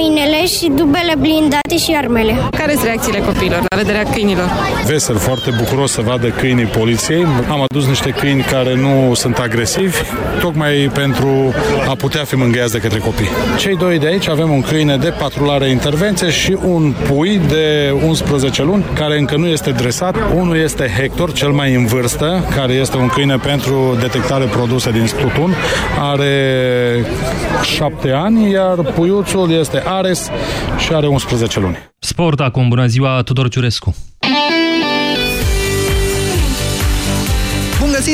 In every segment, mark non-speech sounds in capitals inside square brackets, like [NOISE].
Winner și dubele blindate și armele. Care sunt reacțiile copiilor la vederea câinilor? Vesel, foarte bucuros să vadă câinii poliției. Am adus niște câini care nu sunt agresivi, tocmai pentru a putea fi mângâiați de către copii. Cei doi de aici avem un câine de patrulare intervenție și un pui de 11 luni care încă nu este dresat. Unul este Hector, cel mai în vârstă, care este un câine pentru detectare produse din tutun. Are 7 ani, iar puiuțul este Ares și are 11 luni. Sport acum, bună ziua, Tudor Ciurescu.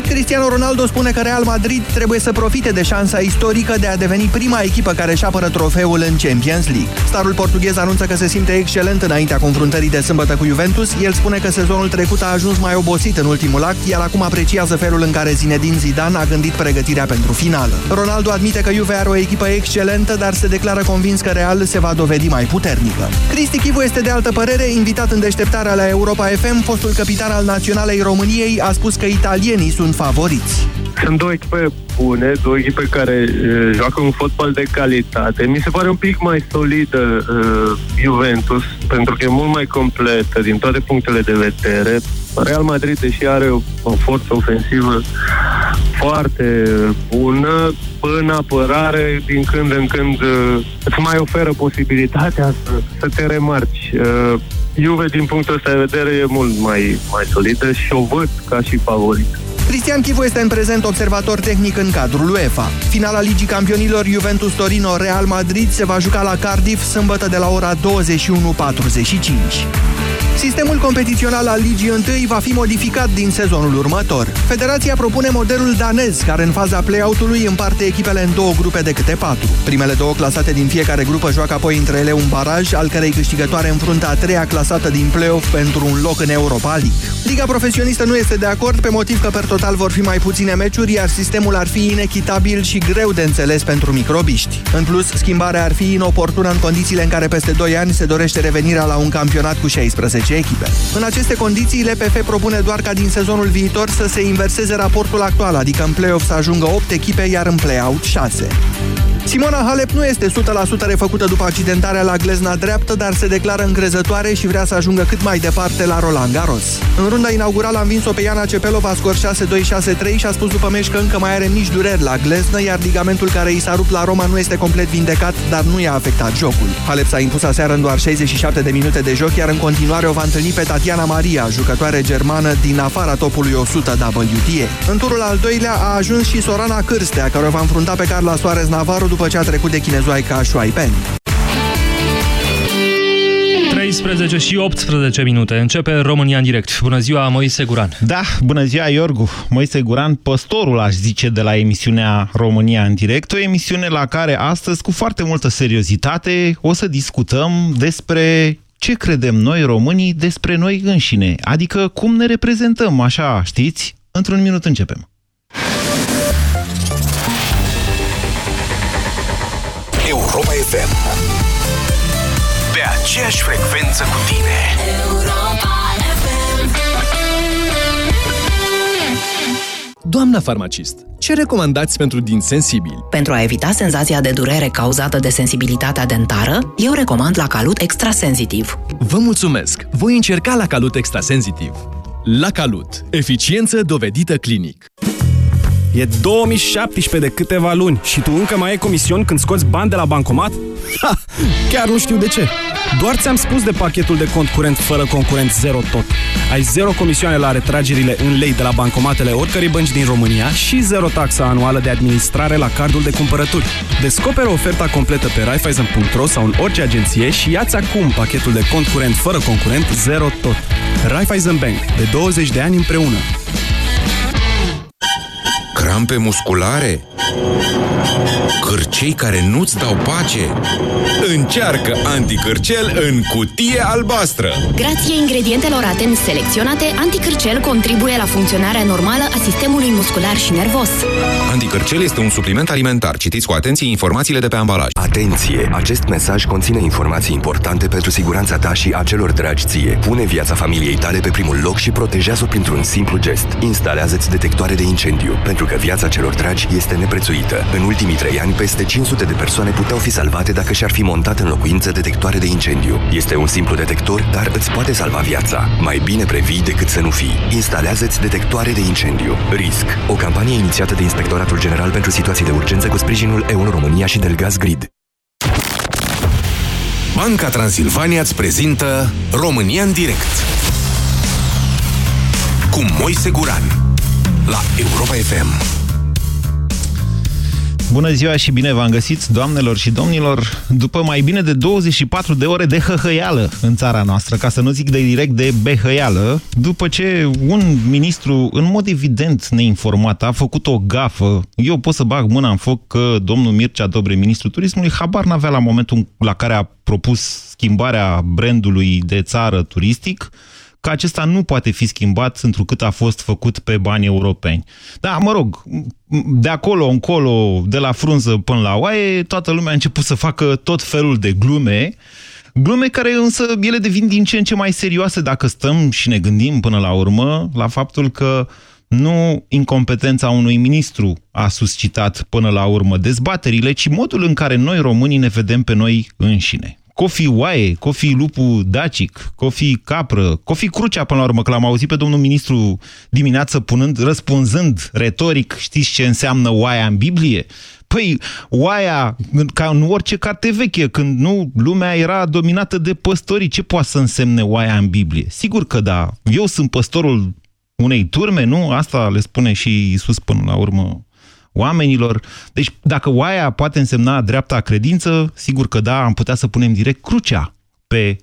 Găsit, Cristiano Ronaldo spune că Real Madrid trebuie să profite de șansa istorică de a deveni prima echipă care își apără trofeul în Champions League. Starul portughez anunță că se simte excelent înaintea confruntării de sâmbătă cu Juventus. El spune că sezonul trecut a ajuns mai obosit în ultimul act, iar acum apreciază felul în care Zinedine Zidane a gândit pregătirea pentru finală. Ronaldo admite că Juve are o echipă excelentă, dar se declară convins că Real se va dovedi mai puternică. Cristi Chivu este de altă părere, invitat în deșteptarea la Europa FM, fostul capitan al Naționalei României a spus că italienii sunt favoriți. Sunt două echipe bune, două echipe care uh, joacă un fotbal de calitate. Mi se pare un pic mai solidă uh, Juventus, pentru că e mult mai completă din toate punctele de vedere. Real Madrid, deși are o, o forță ofensivă foarte bună, în apărare, din când în când uh, îți mai oferă posibilitatea să, să te remarci. Uh, Juve, din punctul ăsta de vedere, e mult mai, mai solidă și o văd ca și favorit. Cristian Chivu este în prezent observator tehnic în cadrul UEFA. Finala Ligii Campionilor Juventus Torino-Real Madrid se va juca la Cardiff sâmbătă de la ora 21.45. Sistemul competițional al Ligii 1 va fi modificat din sezonul următor. Federația propune modelul danez, care în faza play-out-ului împarte echipele în două grupe de câte patru. Primele două clasate din fiecare grupă joacă apoi între ele un baraj, al cărei câștigătoare înfruntă a treia clasată din play-off pentru un loc în Europa League. Liga profesionistă nu este de acord pe motiv că per total vor fi mai puține meciuri, iar sistemul ar fi inechitabil și greu de înțeles pentru microbiști. În plus, schimbarea ar fi inoportună în condițiile în care peste 2 ani se dorește revenirea la un campionat cu 16 echipe. În aceste condiții, LPF propune doar ca din sezonul viitor să se inverseze raportul actual, adică în play-off să ajungă 8 echipe, iar în play-out 6. Simona Halep nu este 100% refăcută după accidentarea la glezna dreaptă, dar se declară încrezătoare și vrea să ajungă cât mai departe la Roland Garros. În runda inaugurală a învins-o pe Iana Cepelova, scor 6-2-6-3 și a spus după meci că încă mai are mici dureri la gleznă, iar ligamentul care i s-a rupt la Roma nu este complet vindecat, dar nu i-a afectat jocul. Halep s-a impus aseară în doar 67 de minute de joc, iar în continuare o va întâlni pe Tatiana Maria, jucătoare germană din afara topului 100 WTA. În turul al doilea a ajuns și Sorana Cârstea, care o va înfrunta pe Carla Soares Navarro după ce a trecut de chinezoaica Shuai Pen. 13 și 18 minute. Începe România în direct. Bună ziua, Moise Guran. Da, bună ziua, Iorgu. Moise Guran, păstorul, aș zice, de la emisiunea România în direct. O emisiune la care astăzi, cu foarte multă seriozitate, o să discutăm despre ce credem noi românii despre noi înșine. Adică cum ne reprezentăm, așa, știți? Într-un minut începem. FM Pe aceeași frecvență cu tine Europa FM Doamna farmacist, ce recomandați pentru din sensibili? Pentru a evita senzația de durere cauzată de sensibilitatea dentară, eu recomand la Calut Extrasensitiv. Vă mulțumesc! Voi încerca la Calut Extrasensitiv. La Calut. Eficiență dovedită clinic. E 2017 de câteva luni și tu încă mai ai comision când scoți bani de la bancomat? Ha! Chiar nu știu de ce. Doar ți-am spus de pachetul de cont curent fără concurent zero tot. Ai zero comisioane la retragerile în lei de la bancomatele oricărei bănci din România și zero taxa anuală de administrare la cardul de cumpărături. Descoperă oferta completă pe Raiffeisen.ro sau în orice agenție și ia-ți acum pachetul de cont curent fără concurent zero tot. Raiffeisen Bank. De 20 de ani împreună. Crampe musculare? Cârcei care nu-ți dau pace? Încearcă anticârcel în cutie albastră! Grație ingredientelor atent selecționate, anticârcel contribuie la funcționarea normală a sistemului muscular și nervos. Anticârcel este un supliment alimentar. Citiți cu atenție informațiile de pe ambalaj. Atenție! Acest mesaj conține informații importante pentru siguranța ta și a celor dragi ție. Pune viața familiei tale pe primul loc și protejează-o printr-un simplu gest. Instalează-ți detectoare de incendiu, pentru că viața celor dragi este neprețuită. În ultimii trei ani, peste 500 de persoane puteau fi salvate dacă și-ar fi montat în locuință detectoare de incendiu. Este un simplu detector, dar îți poate salva viața. Mai bine previi decât să nu fii. Instalează-ți detectoare de incendiu. RISC. O campanie inițiată de Inspectoratul General pentru Situații de Urgență cu sprijinul EU România și Delgaz Grid. Banca Transilvania îți prezintă România în direct cu Moise Guran la Europa FM. Bună ziua și bine v-am găsit, doamnelor și domnilor, după mai bine de 24 de ore de hăhăială în țara noastră, ca să nu zic de direct de behăială, după ce un ministru, în mod evident neinformat, a făcut o gafă, eu pot să bag mâna în foc că domnul Mircea Dobre, ministrul turismului, habar n-avea la momentul la care a propus schimbarea brandului de țară turistic, că acesta nu poate fi schimbat întrucât a fost făcut pe bani europeni. Da, mă rog, de acolo încolo, de la frunză până la oaie, toată lumea a început să facă tot felul de glume, glume care însă ele devin din ce în ce mai serioase dacă stăm și ne gândim până la urmă la faptul că nu incompetența unui ministru a suscitat până la urmă dezbaterile, ci modul în care noi românii ne vedem pe noi înșine. Cofi Oaie, Cofi Lupu Dacic, Cofi Capră, Cofi Crucea, până la urmă, că l-am auzit pe domnul ministru dimineață punând, răspunzând retoric, știți ce înseamnă oaia în Biblie? Păi, oaia, ca în orice carte veche, când nu lumea era dominată de păstorii, ce poate să însemne oaia în Biblie? Sigur că da. Eu sunt păstorul unei turme, nu? Asta le spune și Isus până la urmă oamenilor. Deci dacă oaia poate însemna dreapta credință, sigur că da, am putea să punem direct crucea pe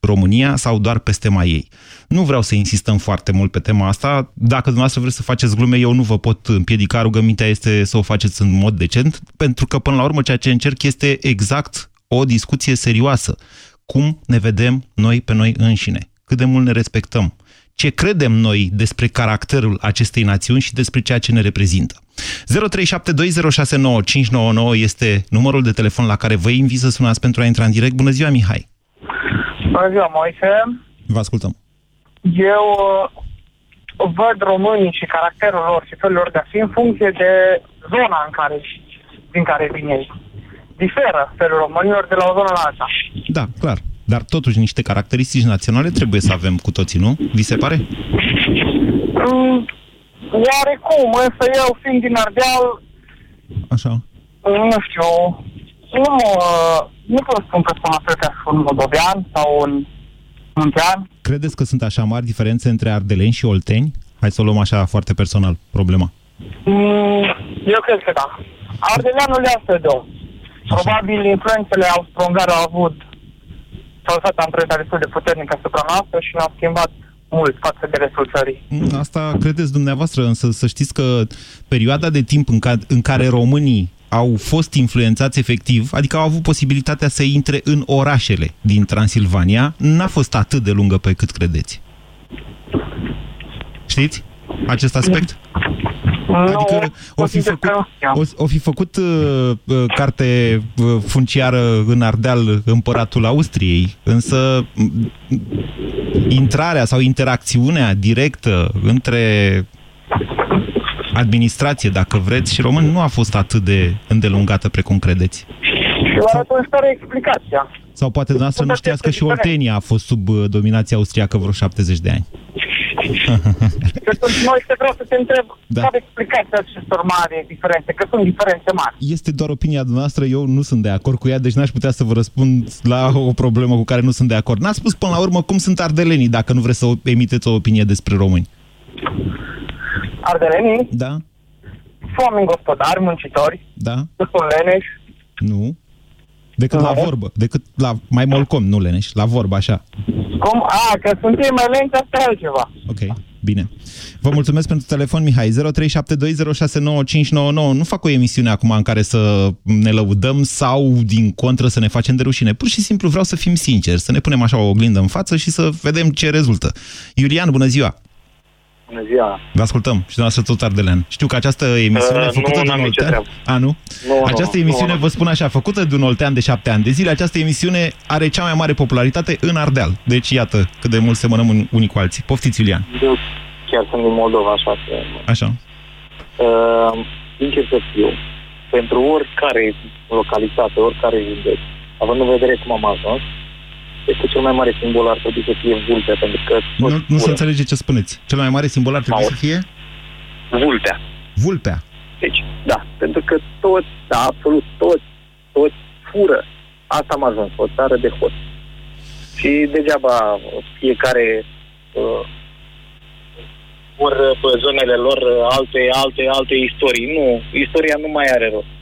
România sau doar pe tema ei. Nu vreau să insistăm foarte mult pe tema asta. Dacă dumneavoastră vreți să faceți glume, eu nu vă pot împiedica. Rugămintea este să o faceți în mod decent, pentru că până la urmă ceea ce încerc este exact o discuție serioasă. Cum ne vedem noi pe noi înșine? Cât de mult ne respectăm? Ce credem noi despre caracterul acestei națiuni și despre ceea ce ne reprezintă? 0372069599 este numărul de telefon la care vă invit să sunați pentru a intra în direct. Bună ziua, Mihai! Bună ziua, Moise! Vă ascultăm. Eu uh, văd românii și caracterul lor și felul lor de a fi în funcție de zona în care, din care vin ei. Diferă felul românilor de la o zonă la alta. Da, clar. Dar totuși niște caracteristici naționale trebuie să avem cu toții, nu? Vi se pare? Mm, Oarecum, însă eu fiind din Ardeal... Așa. Nu știu, nu, nu pot spun că sunt atâtea un moldovean sau un muntean. Credeți că sunt așa mari diferențe între ardeleni și olteni? Hai să o luăm așa foarte personal problema. Mm, eu cred că da. Ardeleanul le de Probabil influențele austro-ungare au avut sau lăsat amprenta destul de puternică asupra noastră și ne-au schimbat mult față de restul țării. Mm, asta credeți dumneavoastră, însă să știți că perioada de timp în care, în care românii au fost influențați efectiv, adică au avut posibilitatea să intre în orașele din Transilvania, n-a fost atât de lungă pe cât credeți. Știți acest aspect? Adică o fi făcut, o, o fi făcut uh, uh, carte uh, funciară în Ardeal împăratul Austriei, însă intrarea sau interacțiunea directă între administrație, dacă vreți, și român nu a fost atât de îndelungată precum credeți. Și vă arăt o explicația. Sau poate dumneavoastră nu știați că și Oltenia a fost sub uh, dominația austriacă vreo 70 de ani. [LAUGHS] Noi se vreau să te întreb da. care explicația acestor mari diferențe, că sunt diferențe mari. Este doar opinia noastră, eu nu sunt de acord cu ea, deci n-aș putea să vă răspund la o problemă cu care nu sunt de acord. N-ați spus până la urmă cum sunt ardelenii, dacă nu vreți să emiteți o opinie despre români. Ardelenii? Da. Oameni gospodari, muncitori. Da. Sunt leneși. Nu. Decât la vorbă, decât la mai molcom, nu leneș, la vorbă, așa. Cum? A, că sunt ei mai lenți, asta e altceva. Ok, bine. Vă mulțumesc pentru telefon, Mihai. 0372069599. Nu fac o emisiune acum în care să ne lăudăm sau, din contră, să ne facem de rușine. Pur și simplu vreau să fim sinceri, să ne punem așa o oglindă în față și să vedem ce rezultă. Iulian, bună ziua! Bună ziua! Vă ascultăm și dumneavoastră tot ardelean. Știu că această emisiune uh, făcută de un oltean... A, nu? nu această nu, emisiune, nu, vă spun așa, făcută de un oltean de șapte ani de zile, această emisiune are cea mai mare popularitate în Ardeal. Deci, iată cât de mult semănăm unii cu alții. Poftiți, Iulian! Eu chiar sunt din Moldova, așa. Așa. Uh, sincer să fiu, pentru oricare localitate, oricare județ, având în vedere cum am ajuns, este cel mai mare simbol ar trebui să fie vulpea, pentru că... Nu, nu se înțelege ce spuneți. Cel mai mare simbol ar trebui Sau- să fie? Vulpea. Vulpea. Deci, da, pentru că toți, da, absolut toți, toți fură. Asta am ajuns, o țară de hoți. Și degeaba fiecare uh, vor pe zonele lor alte, alte, alte istorii. Nu, istoria nu mai are rost.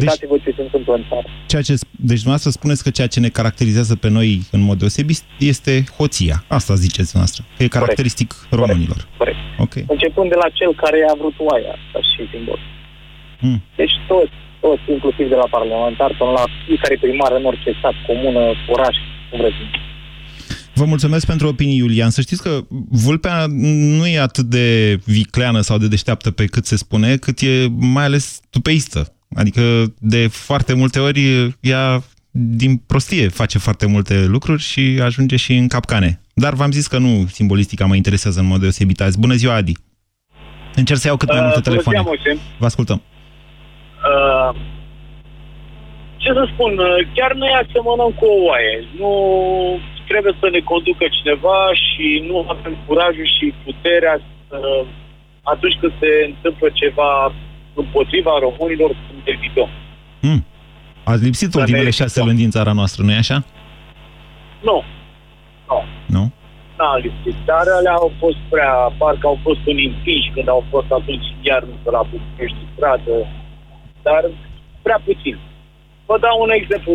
Uitați-vă ce se întâmplă în țară. Ceea ce, deci dumneavoastră spuneți că ceea ce ne caracterizează pe noi în mod deosebit este hoția. Asta ziceți dumneavoastră. Că e caracteristic românilor. Corect. Ok. Începând de la cel care a vrut oaia, ca și simbol. Hmm. Deci toți, toți, inclusiv de la parlamentar până la fiecare primar în orice stat, comună, oraș, cum vreți. Vă mulțumesc pentru opinii, Iulian. Să știți că vulpea nu e atât de vicleană sau de deșteaptă pe cât se spune, cât e mai ales tupeistă. Adică de foarte multe ori ea din prostie face foarte multe lucruri și ajunge și în capcane. Dar v-am zis că nu simbolistica mă interesează în mod deosebit azi. Bună ziua, Adi! Încerc să iau cât mai multe telefoane. Uh, Bună ziua, Moise. Vă ascultăm. Uh, ce să spun, uh, chiar noi asemănăm cu o oaie. Nu trebuie să ne conducă cineva și nu avem curajul și puterea să, atunci când se întâmplă ceva împotriva românilor, să ne evităm. Hmm. Ați lipsit Să ultimele ne- șase luni din țara noastră, nu-i așa? Nu. Nu. Nu? N-a lipsit. Dar alea au fost prea, parcă au fost un împinși când au fost atunci iarnă pe la București stradă, dar prea puțin. Vă dau un exemplu.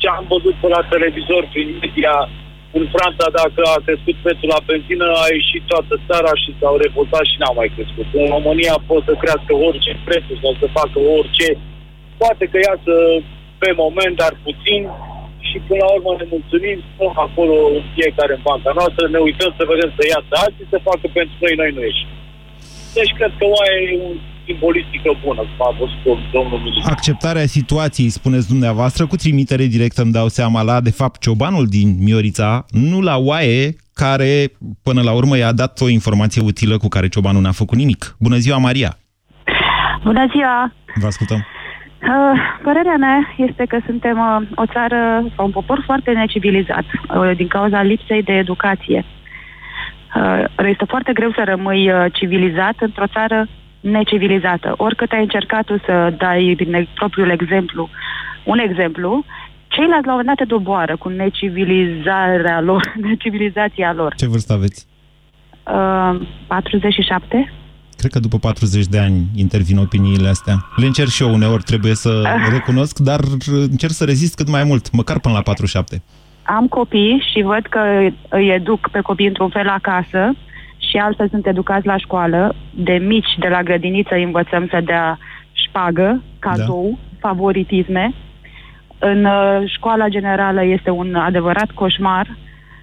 Ce am văzut pe la televizor prin media, în Franța, dacă a crescut prețul la benzină, a ieșit toată țara și s-au revoltat și n-au mai crescut. În România pot să crească orice prețul sau să facă orice. Poate că iasă pe moment, dar puțin, și până la urmă ne mulțumim, stăm acolo fiecare în banca noastră, ne uităm să vedem să iasă alții, să facă pentru noi, noi nu ieșim. Deci cred că oaia e o simbolistică bună, cum a văzut domnul ministru. Acceptarea situației, spuneți dumneavoastră, cu trimitere directă îmi dau seama la, de fapt, ciobanul din Miorița, nu la oaie, care până la urmă i-a dat o informație utilă cu care ciobanul n-a făcut nimic. Bună ziua, Maria! Bună ziua! Vă ascultăm. Uh, Părerea mea este că suntem uh, o țară sau un popor foarte necivilizat uh, din cauza lipsei de educație. Uh, Este foarte greu să rămâi uh, civilizat într-o țară necivilizată. Oricât ai încercat tu să dai din e- propriul exemplu un exemplu, ceilalți la un moment dat te doboară cu necivilizarea lor, [LAUGHS] necivilizația lor. Ce vârstă aveți? Uh, 47? Cred că după 40 de ani intervin opiniile astea. Le încerc și eu uneori, trebuie să [LAUGHS] recunosc, dar încerc să rezist cât mai mult, măcar până la 47. am copii și văd că îi educ pe copii într-un fel acasă și altfel sunt educați la școală. De mici, de la grădiniță, îi învățăm să dea șpagă, cadou, da. favoritisme. În uh, școala generală este un adevărat coșmar,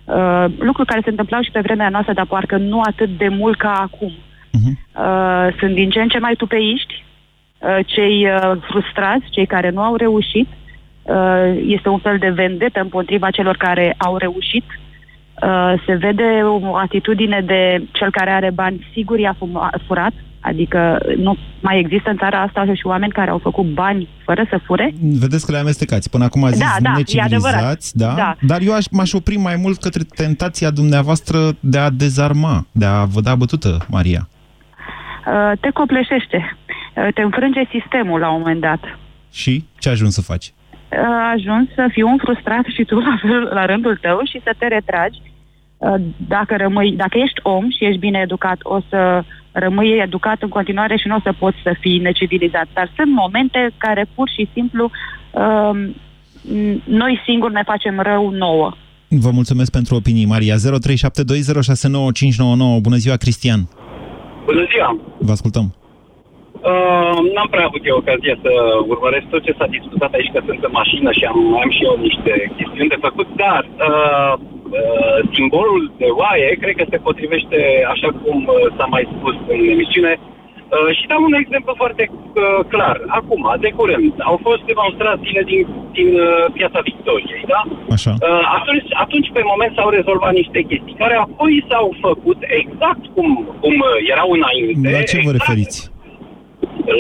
uh, lucruri care se întâmplau și pe vremea noastră, dar parcă nu atât de mult ca acum. Uh, sunt din ce în ce mai tupeiști, uh, cei uh, frustrați, cei care nu au reușit. Uh, este un fel de vendetă împotriva celor care au reușit. Uh, se vede o atitudine de cel care are bani sigur i-a fuma- furat, adică nu mai există în țara asta și oameni care au făcut bani fără să fure. Vedeți că le amestecați. Până acum a zis Da, da, e necivilizați, adevărat. da? Da. Dar eu aș, m-aș opri mai mult către tentația dumneavoastră de a dezarma, de a vă da bătută, Maria. Uh, te copleșește, uh, te înfrânge sistemul la un moment dat. Și ce ajungi să faci? A ajuns să fii un frustrat și tu la, fel, la rândul tău și să te retragi. Uh, Dacă, rămâi, dacă ești om și ești bine educat, o să rămâi educat în continuare și nu o să poți să fii necivilizat. Dar sunt momente care pur și simplu um, noi singuri ne facem rău nouă. Vă mulțumesc pentru opinii, Maria. 0372069599. Bună ziua, Cristian. Bună ziua! Vă ascultăm. Uh, n-am prea avut eu ocazia să urmăresc tot ce s-a discutat aici, că sunt în mașină și am, am și eu niște chestiuni de făcut, dar uh, uh, simbolul de oaie cred că se potrivește așa cum uh, s-a mai spus în emisiune. Uh, și dau un exemplu foarte uh, clar. Acum, de curând, au fost demonstrațiile din, din uh, Piața Victoriei, da? Așa. Uh, atunci, atunci, pe moment, s-au rezolvat niște chestii care apoi s-au făcut exact cum, cum uh, erau înainte. La ce vă exact referiți?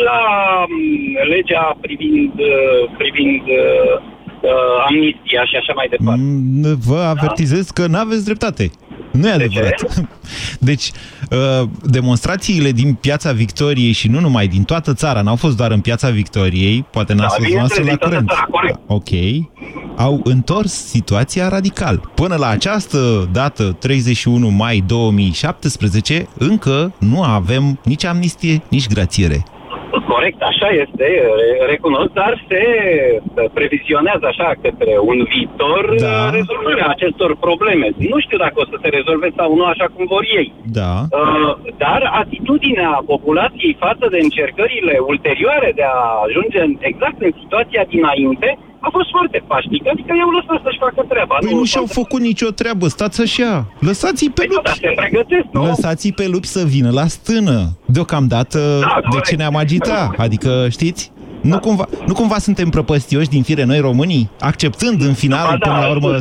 La mm, legea privind, uh, privind uh, uh, amnistia și așa mai departe. Mm, Vă avertizez că nu aveți dreptate. Nu e adevărat. [LAUGHS] Deci, uh, demonstrațiile din Piața Victoriei și nu numai, din toată țara, n-au fost doar în Piața Victoriei, poate n-ați fost noastră la Da, bineînțeles, din curent. toată țara, corect. Ok. Au întors situația radical. Până la această dată, 31 mai 2017, încă nu avem nici amnistie, nici grațiere. Corect, așa este, re- recunosc, dar se uh, previzionează așa către un viitor Da. da. rezolvarea acestor probleme. Nu știu dacă o să se rezolve sau nu așa cum vor ei. Da. Uh, dar atitudinea populației față de încercările ulterioare de a ajunge în, exact în situația dinainte a fost foarte pașnică, adică eu lăsat să-și facă treaba. Păi nu și-au făcut nicio treabă, stați așa. Lăsați-i pe lupi. Păi se pregătesc, nu? Lăsați-i pe lupi să vină la stână. Deocamdată, Da, de corect. ce ne-am agita? Adică, știți? Nu cumva, nu cumva suntem prăpăstioși din fire noi românii, acceptând în final, Ba da, până la urmă...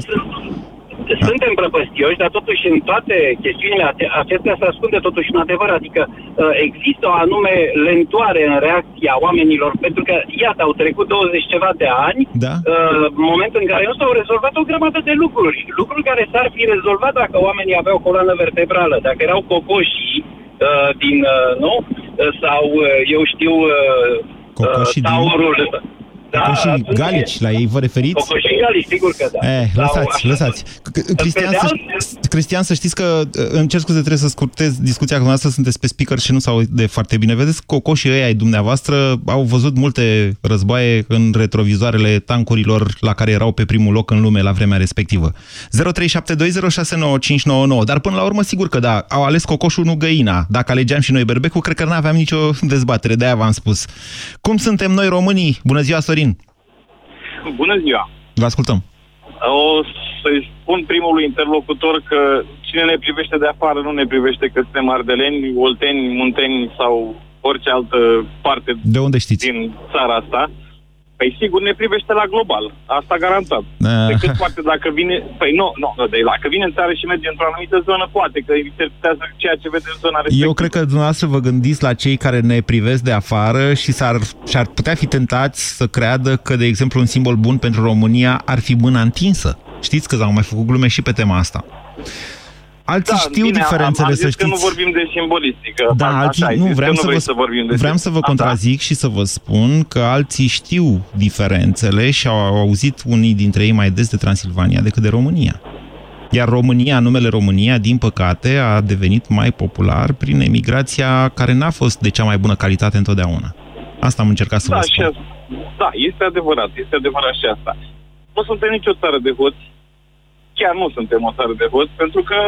Suntem prăpăstioși, dar totuși în toate chestiunile ace- acestea se ascunde totuși un adevăr, adică uh, există o anume lentoare în reacția oamenilor, pentru că, iată, au trecut 20 ceva de ani, da. uh, moment în care nu s-au rezolvat o grămadă de lucruri, lucruri care s-ar fi rezolvat dacă oamenii aveau coloană vertebrală, dacă erau cocoșii uh, din, uh, nu? Uh, sau, uh, eu știu, uh, Cocoșii uh, din- taurul... Da, Cocoșii atunci- galici, la ei vă referiți? Cocoșii galici, sigur că da. Eh, Sau lăsați, așa. lăsați. C- c- Cristian, Pe de să, Cristian, să știți că uh, îmi cer scuze, trebuie să scurtez discuția cu dumneavoastră, sunteți pe speaker și nu s aude foarte bine. Vedeți, cocoșii ăia ai dumneavoastră au văzut multe războaie în retrovizoarele tancurilor la care erau pe primul loc în lume la vremea respectivă. 0372069599. Dar până la urmă, sigur că da, au ales cocoșul, nu găina. Dacă alegeam și noi berbecul, cred că n-aveam nicio dezbatere, de-aia v-am spus. Cum suntem noi românii? Bună ziua, Sorin! Bună ziua! Vă ascultăm. O să-i spun primului interlocutor că cine ne privește de afară nu ne privește că suntem ardeleni, olteni, munteni sau orice altă parte De unde știți? din țara asta. Păi sigur ne privește la global, asta garantat. Ah. Decât poate dacă vine, păi nu, nu, nu, de, dacă vine în țară și merge într-o anumită zonă, poate că interpretează ceea ce vede în zona respectivă. Eu cred că dumneavoastră vă gândiți la cei care ne privesc de afară și s-ar, și-ar putea fi tentați să creadă că, de exemplu, un simbol bun pentru România ar fi mâna întinsă. Știți că s-au mai făcut glume și pe tema asta. Alții da, știu bine, diferențele, am, am să zis că nu știți. vorbim de simbolistică. Da, Așa alții, ai nu, zis, vreau că să, vrei vă, să vorbim despre vreau să vă asta. contrazic și să vă spun că alții știu diferențele și au auzit unii dintre ei mai des de Transilvania decât de România. Iar România, numele România, din păcate, a devenit mai popular prin emigrația care n-a fost de cea mai bună calitate întotdeauna. Asta am încercat să da, vă și spun. asta, da, este adevărat, este adevărat și asta. Nu suntem nicio țară de hoți, chiar nu suntem o țară de hoți, pentru că,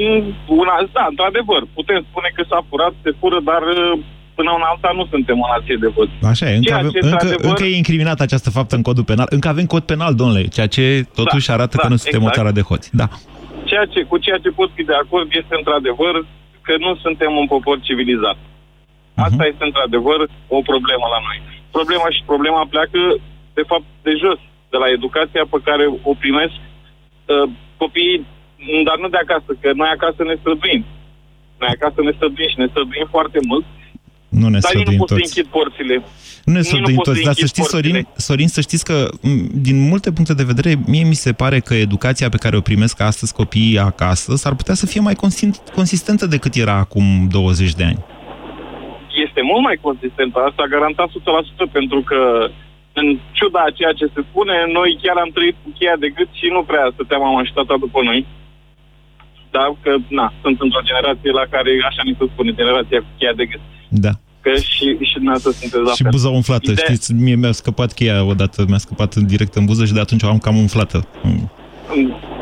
m, una, da, într-adevăr, putem spune că s-a furat, se fură, dar uh, până una alta nu suntem o nație de hoți. Așa e, încă, Ceea avem, ce, încă, într-adevăr- încă e incriminată această faptă în codul penal. Încă avem cod penal, domnule, ceea ce totuși Da, arată da, că nu suntem o exact. țară de hoți. Da. Ceea ce, cu ceea ce pot fi de acord este într-adevăr că nu suntem un popor civilizat. Asta este într-adevăr o problemă la noi. Problema și problema pleacă, de fapt, de jos, de la educația pe care o primesc uh, copiii, dar nu de acasă, că noi acasă ne străduim. Noi acasă ne străduim și ne străduim foarte mult, Nu ne dar nici nu străduim pot să toți. închid porțile. Nu ne Nici străduim pot să toți, dar să închid știți, porțile. Sorin, Sorin, să știți că m, din multe puncte de vedere, mie mi se pare că educația pe care o primesc astăzi copiii acasă s-ar putea să fie mai consin- consistentă decât era acum 20 de ani. este mult mai consistentă, asta garantat 100%, pentru că în ciuda a ceea ce se spune, noi chiar am trăit cu cheia de gât și nu prea stăteam mama și tata după noi. Da, că, na, sunt într-o generație la care, așa ni se spune, generația cu cheia de gât. Da. Că și, și dumneavoastră sunteți la Și fel. buza umflată, Ideea- știți, mie mi-a scăpat cheia odată, mi-a scăpat în direct în buză și de atunci o am cam umflată. Mm.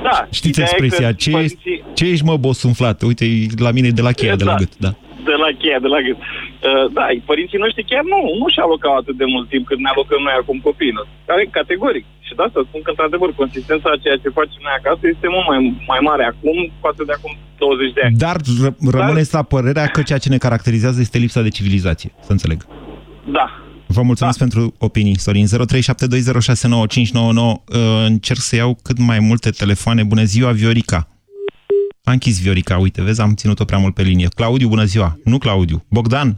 Da, Știți ideea e expresia, că ce, ești, părinții- ce ești mă bos umflat? Uite, la mine e de la cheia, de la Da. gât, da. De la cheia, de la gât. Uh, da, părinții noștri chiar nu, nu și alocau atât de mult timp cât ne alocăm noi acum copiii noștri. Care, categoric. Și de asta spun că, într-adevăr, consistența a ceea ce facem noi acasă este mult mai, mai mare acum față de acum 20 de ani. Dar r- rămâneți la părerea că ceea ce ne caracterizează este lipsa de civilizație, să înțeleg. Da. Vă mulțumesc da. pentru opinii, Sorin. 0372069599. Uh, Încerc să iau cât mai multe telefoane. Bună ziua, Viorica. A închis Viorica, uite, vezi, am ținut-o prea mult pe linie. Claudiu, bună ziua. Nu Claudiu. Bogdan.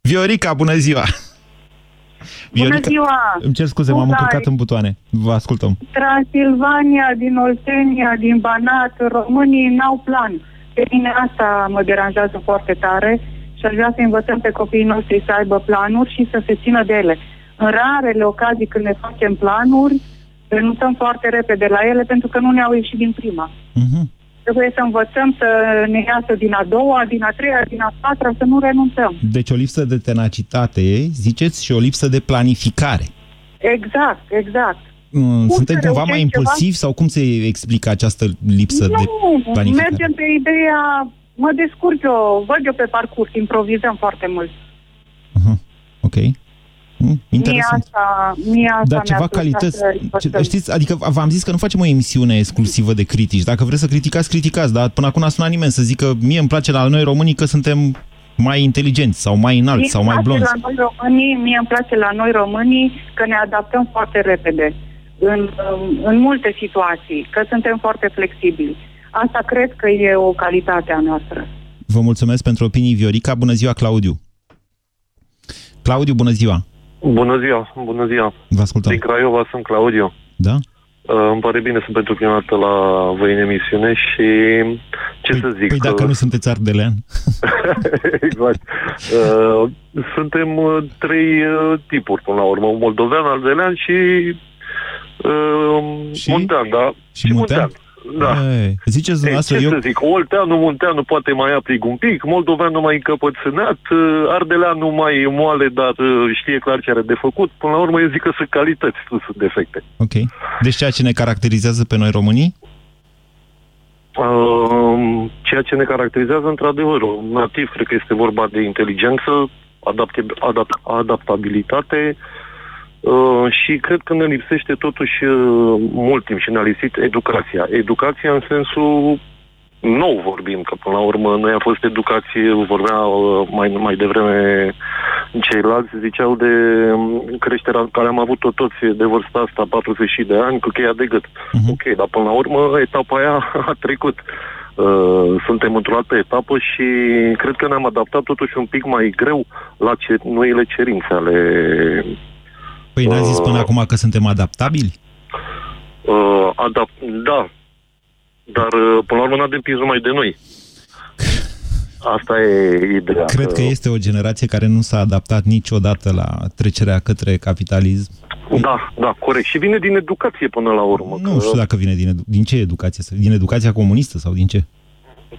Viorica, bună ziua! [LAUGHS] Bună ziua! Îmi cer scuze, m-am încurcat în butoane. Vă ascultăm. Transilvania, din Oltenia, din Banat, românii n-au plan. Pe mine asta mă deranjează foarte tare și aș vrea să învățăm pe copiii noștri să aibă planuri și să se țină de ele. În rarele ocazii când ne facem planuri, renunțăm foarte repede la ele pentru că nu ne-au ieșit din prima. Mhm. Trebuie să învățăm să ne iasă din a doua, din a treia, din a patra, să nu renunțăm. Deci o lipsă de tenacitate, ziceți, și o lipsă de planificare. Exact, exact. Mm, Cum Suntem să cumva mai reușești ceva? impulsivi sau cum se explică această lipsă de Nu, planificare? mergem pe ideea, mă descurc eu, văd eu pe parcurs, improvizăm foarte mult. Ok. Mm, Mie interesant. asta, mie asta Dar mi-a ceva plăcut calități, să ce, învățăm. știți, adică v-am zis că nu facem o emisiune exclusivă de critici. Dacă vreți să criticați, criticați, dar până acum n-a sunat nimeni să zică mie îmi place la noi românii că suntem mai inteligenți sau mai înalți Mie sau îmi mai place blonzi. La noi românii, mie îmi place la noi românii că ne adaptăm foarte repede în, în multe situații, că suntem foarte flexibili. Asta cred că e o calitate a noastră. Vă mulțumesc pentru opinii, Viorica. Bună ziua, Claudiu. Claudiu, bună ziua. Bună ziua, bună ziua. Vă ascultăm. Din Craiova sunt Claudiu. Da? Uh, îmi pare bine să pentru prima dată la voi în emisiune și ce să zic? Păi dacă nu sunteți ardelean. [LAUGHS] exact. Uh, suntem uh, trei uh, tipuri până la urmă, moldovean, ardelean și, uh, Și? muntean, da? Și muntean? Da. Ei, ziceți Ei, dumneavoastră, ce eu... să zic, Olteanu, Munteanu poate mai aprig un pic, Moldoveanu mai încăpățânat, uh, Ardeleanu mai moale, dar uh, știe clar ce are de făcut. Până la urmă eu zic că sunt calități, nu sunt defecte. Ok. Deci ceea ce ne caracterizează pe noi românii? Uh, ceea ce ne caracterizează într-adevăr, un nativ, cred că este vorba de inteligență, adapte, adapt, adaptabilitate uh, și cred că ne lipsește totuși uh, mult timp și ne-a lipsit educația. Educația în sensul nou vorbim, că până la urmă noi a fost educație, vorbea uh, mai, mai devreme ceilalți, ziceau de um, creșterea care am avut-o toți de vârsta asta, 40 de ani, cu cheia de gât. Mhm. Ok, dar până la urmă etapa aia [LAUGHS] a trecut. Uh, suntem într-o altă etapă și cred că ne-am adaptat totuși un pic mai greu la ce, noile cerințe ale Păi n-ați zis până Uh. acum că suntem adaptabili? uh, adapt... Da, dar uh, până la urmă n-a depins numai de noi. Asta e ideea. Cred că este o generație care nu s-a adaptat niciodată la trecerea către capitalism. Da, da, corect. Și vine din educație până la urmă. Nu știu dacă vine din, edu- din ce educație? Din educația comunistă sau din ce?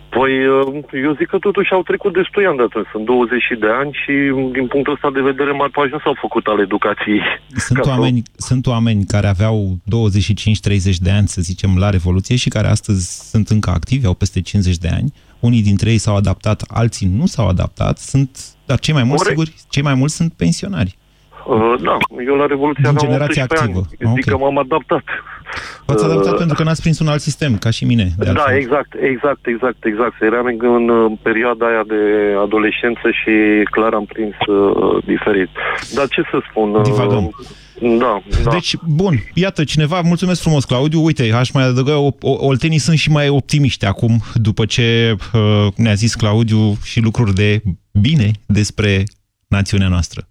Păi, uh, eu zic că totuși au trecut destui ani de atunci. Sunt 20 de ani și din punctul ăsta de vedere mari pași nu s-au făcut al educației. [LAUGHS] Sunt Ca să- oameni, sunt oameni care aveau 25-30 de ani, să zicem, la Revoluție și care astăzi sunt încă activi, au peste 50 de ani. Unii dintre ei s-au adaptat, alții nu s-au adaptat, sunt, dar cei mai mulți, Corect. sigur, cei mai mulți sunt pensionari. Uh, da, eu la Revoluție Din aveam generația 18 activă. ani. Eu zic Ok. că m-am adaptat. V-ați adaptat Uh, pentru că n-ați prins un alt sistem, ca și mine. De Da, altfel. exact, exact, exact, exact. Eram în, în uh, perioada aia de adolescență și clar am prins uh, diferit. Dar ce să spun? Uh, Divagăm. Da, da. Deci, bun, iată, cineva, mulțumesc frumos, Claudiu, uite, aș mai adăuga, o, o, oltenii sunt și mai optimiști acum, după ce uh, ne-a zis Claudiu și lucruri de bine despre națiunea noastră.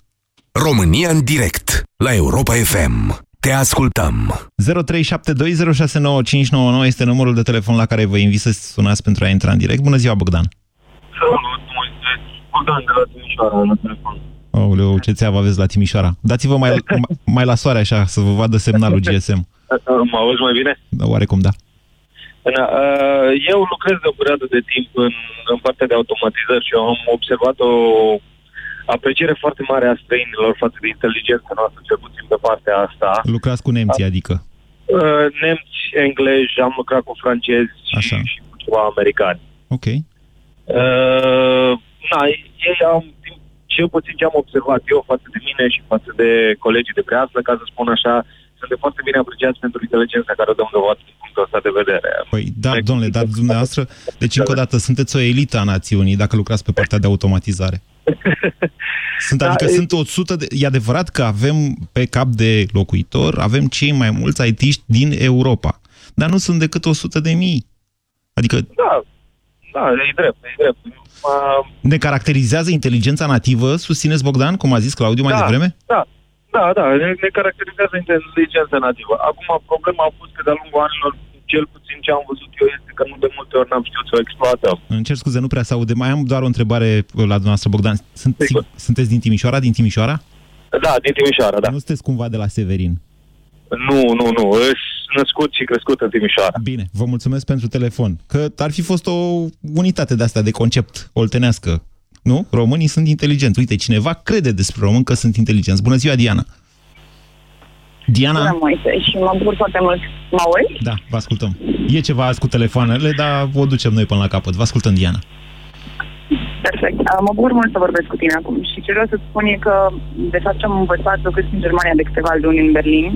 România în direct la Europa FM. Te ascultăm. 0372069599 este numărul de telefon la care vă invit să sunați pentru a intra în direct. Bună ziua, Bogdan! Salut, Moise. Bogdan de la Timișoara, la telefon. Aoleu, ce țeavă aveți la Timișoara. Dați-vă mai, [LAUGHS] mai la soare așa, să vă vadă semnalul GSM. [LAUGHS] Mă auzi mai bine? Da, Oarecum da. Da, uh, Eu lucrez de o perioadă de timp în, în partea de automatizări și am observat o apreciere foarte mare a străinilor față de inteligența noastră, cel puțin pe partea asta. Lucrați cu nemții, adică. Uh, Nemți, englezi, am lucrat cu francezi și, și cu ceva americani. Ok. Uh, na, ei am, din- cel puțin ce am observat eu față de mine și față de colegii de preaslă, ca să spun așa, sunt de foarte bine apreciați pentru inteligența care o dăm dovadă din punctul ăsta de vedere. Păi, da, domnule, dar dumneavoastră, deci încă o dată, sunteți o elită a națiunii dacă lucrați pe partea de automatizare. [LAUGHS] Sunt, Da, adică e- sunt 100 de... E adevărat că avem pe cap de locuitor, avem cei mai mulți IT din Europa. Dar nu sunt decât 100 de mii. Adică Da, da, e drept, e drept. Uh, Ne caracterizează inteligența nativă, susțineți Bogdan, cum a zis Claudiu mai da, devreme? Da, da, da, ne, ne caracterizează inteligența nativă. Acum, problema a fost că de-a lungul anilor, cel puțin ce am văzut eu este că nu de multe ori n-am știut să o exploatăm. Îmi cer scuze, nu prea se aude. Mai am doar o întrebare la dumneavoastră, Bogdan. Sunt, sunteți din Timișoara? Din Timișoara? Da, din Timișoara, da. Nu sunteți cumva de la Severin? Nu, nu, nu. Ești născut și crescut în Timișoara. Bine, vă mulțumesc pentru telefon. Că ar fi fost o unitate de asta de concept oltenească. Nu? Românii sunt inteligenți. Uite, cineva crede despre români că sunt inteligenți. Bună ziua, Diana! Diana? Bună, Moise, și mă bucur foarte mult. Mă auzi? Da, vă ascultăm. E ceva azi cu telefoanele, dar o ducem noi până la capăt. Vă ascultăm, Diana. Perfect. Uh, Mă bucur mult să vorbesc cu tine acum și ce vreau să spun e că, de fapt, ce am învățat lucruri în Germania de câteva luni în Berlin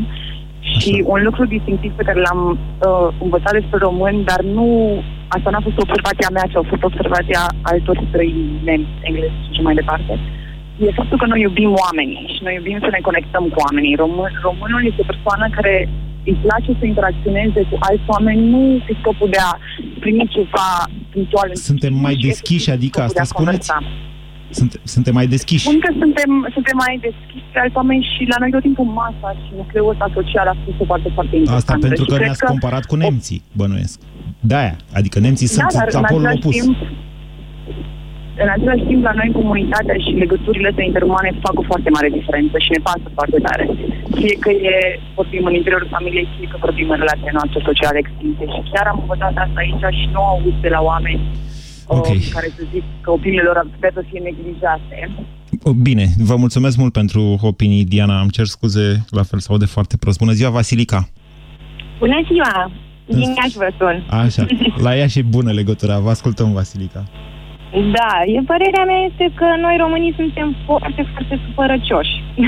și un lucru distinctiv pe care l-am uh, învățat despre români, dar nu, asta n-a fost observația mea, ci a fost observația altor străini, nemți, englezi și așa mai departe, e faptul că noi iubim oamenii și noi iubim să ne conectăm cu oamenii. Român, românul este o persoană care îi place să interacționeze cu alți oameni, nu cu scopul de a primi ceva punctual. Suntem mai deschiși, adică asta spuneți? Sunt, suntem mai deschiși. Spun că suntem, suntem mai deschiși pe alți oameni și la noi tot timpul masa și nucleul ăsta social a fost o parte foarte importantă. Asta pentru Și că cred ne-ați comparat cu nemții, bănuiesc. De-aia. Adică nemții da, sunt dar în acolo același opus. timp, în același timp, la noi comunitatea și legăturile astea interumane fac o foarte mare diferență și ne pasă foarte tare. Fie că e, vorbim în interiorul familiei, fie că vorbim în relația noastră sociale extinse. Și chiar am învățat asta aici și nu aud de la oameni Ok. uh, care să zic că opiniile lor ar putea să fie neglijate. O, Bine, vă mulțumesc mult pentru opinii, Diana. Îmi cer scuze, la fel se aude foarte prost. Bună ziua, Vasilica! Bună ziua! Din Iași vă sun. Așa, la ea și bună legătura. Vă ascultăm, Vasilica. Da, e părerea mea este că noi românii suntem foarte, foarte supărăcioși. [LAUGHS]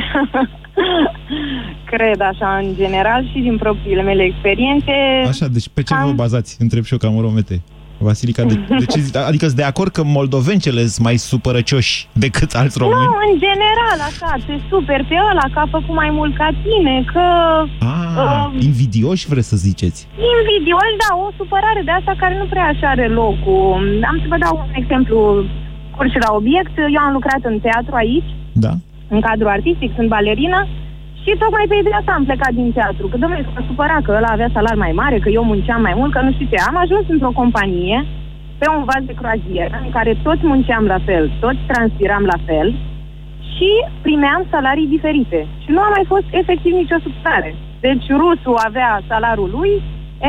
Cred așa în general și din propriile mele experiențe. Așa, deci pe ce vă bazați? Întreb și eu ca moromete. Vasilica, de, de ce, zi- adică sunt de acord că moldovencele sunt mai supărăcioși decât alți români? Nu, în general, așa, te super pe ăla, că a făcut mai mult ca tine, că... Ah, invidioși vreți să ziceți? Invidioși, da, o supărare de asta care nu prea așa are locul. Am să vă dau un exemplu scurt și la obiect. Eu am lucrat în teatru aici, Da. în cadrul artistic, sunt balerină și tocmai pe ideea asta am plecat din teatru. Că, domnule, s-a supărat că ăla avea salar mai mare, că eu munceam mai mult, că nu știu ce. Am ajuns într-o companie pe un vas de croazieră în care toți munceam la fel, toți transpiram la fel și primeam salarii diferite. Și nu a mai fost efectiv nicio supărare. Deci rusul avea salarul lui,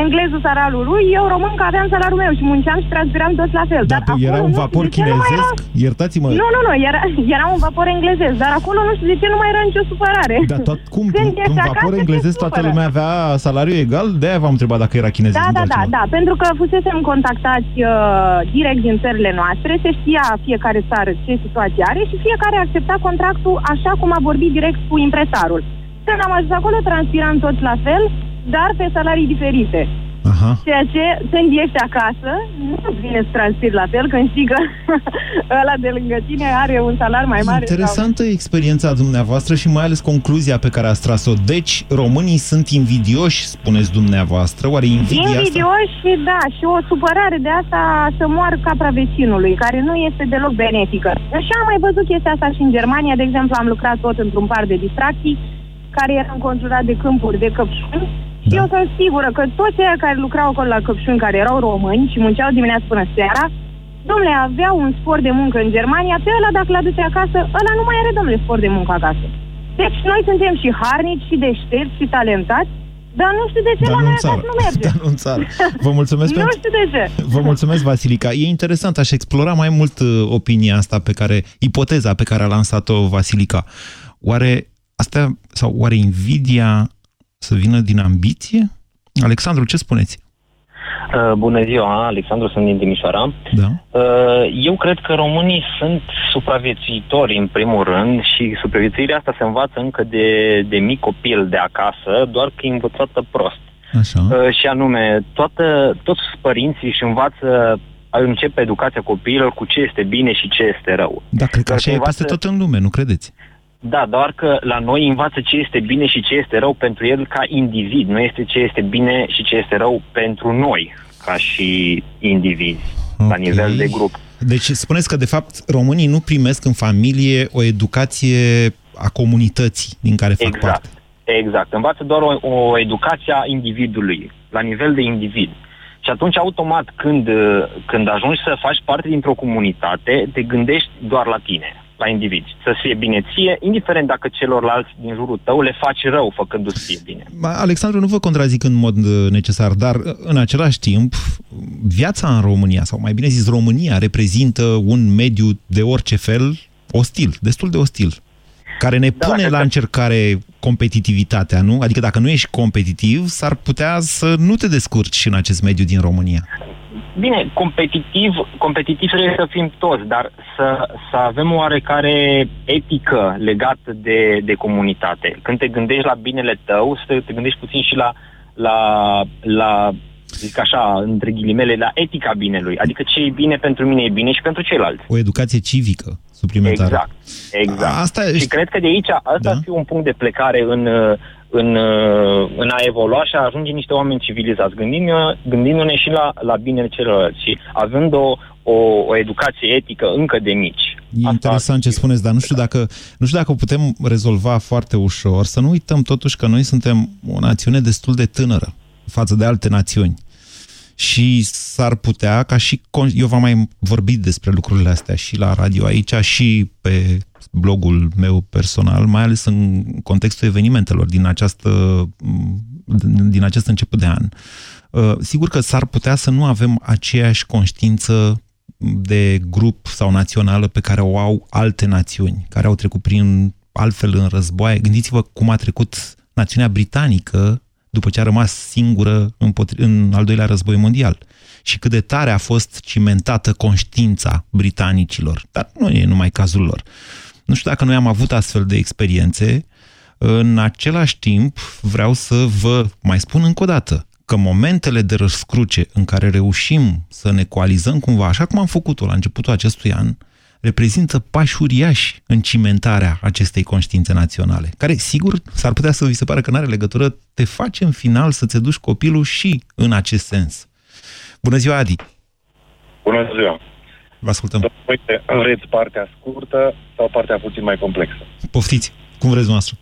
englezul salarul lui, eu român că aveam salarul meu și munceam și transpiram toți la fel. Dar acolo era un nu știu vapor de ce nu mai chinezesc? era- Iertați-mă. nu, nu, nu, era, era un vapor englezesc, dar acolo nu știu de ce nu mai era nicio supărare. Dar tot cum? Când În ești acasă, vapor te englezesc toată supără. lumea avea salariu egal? De-aia v-am întrebat dacă era chinezesc. Da, nu da, da, altceva. da, pentru că fusesem contactați uh, direct din țările noastre, se știa fiecare țară ce situație are și fiecare accepta contractul așa cum a vorbit direct cu impresarul. Când am ajuns acolo, transpiram toți la fel, dar pe salarii diferite. Aha. Ceea ce, când ești acasă, nu vine să transpiri la fel, când știi că [LAUGHS] ăla de lângă tine are un salar mai mare. sau- Interesantă experiența dumneavoastră și mai ales concluzia pe care ați tras-o. Deci, românii sunt invidioși, spuneți dumneavoastră. Oare invidia asta... Invidioși și da, și o supărare de asta să moară capra vecinului, care nu este deloc benefică. Și am mai văzut chestia asta și în Germania, de exemplu, am lucrat tot într-un par de distracții, care era înconjurat de câmpuri de căpșuni. Și eu sunt sigură că toți cei care lucrau acolo la căpșuni, care erau români și munceau dimineața până seara, domnule, aveau un spor de muncă în Germania, pe ăla dacă l-aduce acasă, ăla nu mai are, domnule, spor de muncă acasă. Deci noi suntem și harnici, și deștepți, și talentați, dar nu știu de ce Dar la nu noi în țară. acasă nu merge. [LAUGHS] Dar nu în țară. Vă mulțumesc [LAUGHS] nu pentru... știu de ce. Vă mulțumesc, Vasilica. E interesant, aș explora mai mult uh, opinia asta pe care, ipoteza pe care a lansat-o Vasilica. Oare asta, sau oare invidia să vină din ambiție? Alexandru, ce spuneți? Uh, Bună ziua, Alexandru, sunt din Timișoara. Da. Uh, Eu cred că românii sunt supraviețuitori în primul rând și supraviețuirea asta se învață încă de, de mic copil de acasă, doar că e învățată prost. Așa. Uh, Și anume, toată, toți părinții își învață începe educația copiilor cu ce este bine și ce este rău. Da, cred că Doar așa e învață- peste tot în lume, nu credeți? Da, doar că la noi învață ce este bine și ce este rău pentru el ca individ. Nu este ce este bine și ce este rău pentru noi ca și indivizi. la nivel de grup. Deci spuneți că, de fapt, românii nu primesc în familie o educație a comunității din care fac Exact. parte. Exact. Învață doar o, o educație a individului, la nivel de individ. Și atunci, automat, când, uh, când ajungi să faci parte dintr-o comunitate, te gândești doar la tine, la individ. Să fie bine ție, indiferent dacă celorlalți din jurul tău le faci rău făcându-ți fie bine. Ma, Alexandru, nu vă contrazic în mod uh, necesar, dar uh, în același timp, viața în România, sau mai bine zis România, reprezintă un mediu de orice fel ostil, destul de ostil, care ne Da, pune cred la că- încercare competitivitatea, nu? Adică dacă nu ești competitiv, s-ar putea să nu te descurci în acest mediu din România. Bine, competitiv, competitiv trebuie să fim toți, dar să, să avem o oarecare etică legată de, de comunitate. Când te gândești la binele tău, să te gândești puțin și la, la, la zic așa, între ghilimele, la etica binelui. Adică ce e bine pentru mine e bine și pentru ceilalți. O educație civică suplimentară. Exact, exact. Asta și cred că de aici, asta da? ar fi un punct de plecare în, în, în a evolua și a ajunge niște oameni civilizați, gândindu-ne, gândindu-ne și la, la binele celorlalți și având o, o, o educație etică încă de mici. E interesant ce spuneți, dar nu știu, dacă, nu știu dacă o putem rezolva foarte ușor. Să nu uităm totuși că noi suntem o națiune destul de tânără față de alte națiuni. Și s-ar putea ca și... con- Eu v-am mai vorbit despre lucrurile astea și la radio aici și pe blogul meu personal, mai ales în contextul evenimentelor din, această, din acest început de an. Uh, Sigur că s-ar putea să nu avem aceeași conștiință de grup sau națională pe care o au alte națiuni, care au trecut prin altfel în războaie. Gândiți-vă cum a trecut națiunea britanică după ce a rămas singură în, în al doilea război mondial și cât de tare a fost cimentată conștiința britanicilor. Dar nu e numai cazul lor. Nu știu dacă noi am avut astfel de experiențe. În același timp, vreau să vă mai spun încă o dată că momentele de răscruce în care reușim să ne coalizăm cumva, așa cum am făcut-o la începutul acestui an, reprezintă pași uriași în cimentarea acestei conștiințe naționale, care, sigur, s-ar putea să vi se pară că nu are legătură, te face în final să-ți duci copilul și în acest sens. Bună ziua, Adi! Bună ziua! Vă ascultăm. Uite, vreți partea scurtă sau partea puțin mai complexă? Poftiți, cum vreți noastră.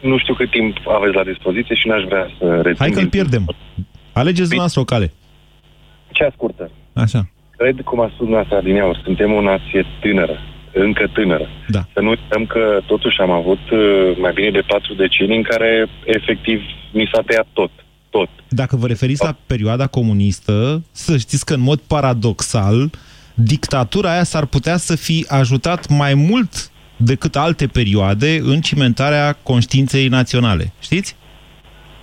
Nu știu cât timp aveți la dispoziție și n-aș vrea să rețin. Hai că-l pierdem. Alegeți dumneavoastră o cale. Cea scurtă. Așa. Cred, cum a spus dumneavoastră adineauri, suntem o nație tânără, încă tânără. Da. Să nu uităm că totuși am avut uh, mai bine de patru decenii în care efectiv mi s-a tăiat tot. Tot. Dacă vă referiți la perioada comunistă, să știți că în mod paradoxal, dictatura aia s-ar putea să fi ajutat mai mult decât alte perioade în cimentarea conștiinței naționale. Știți?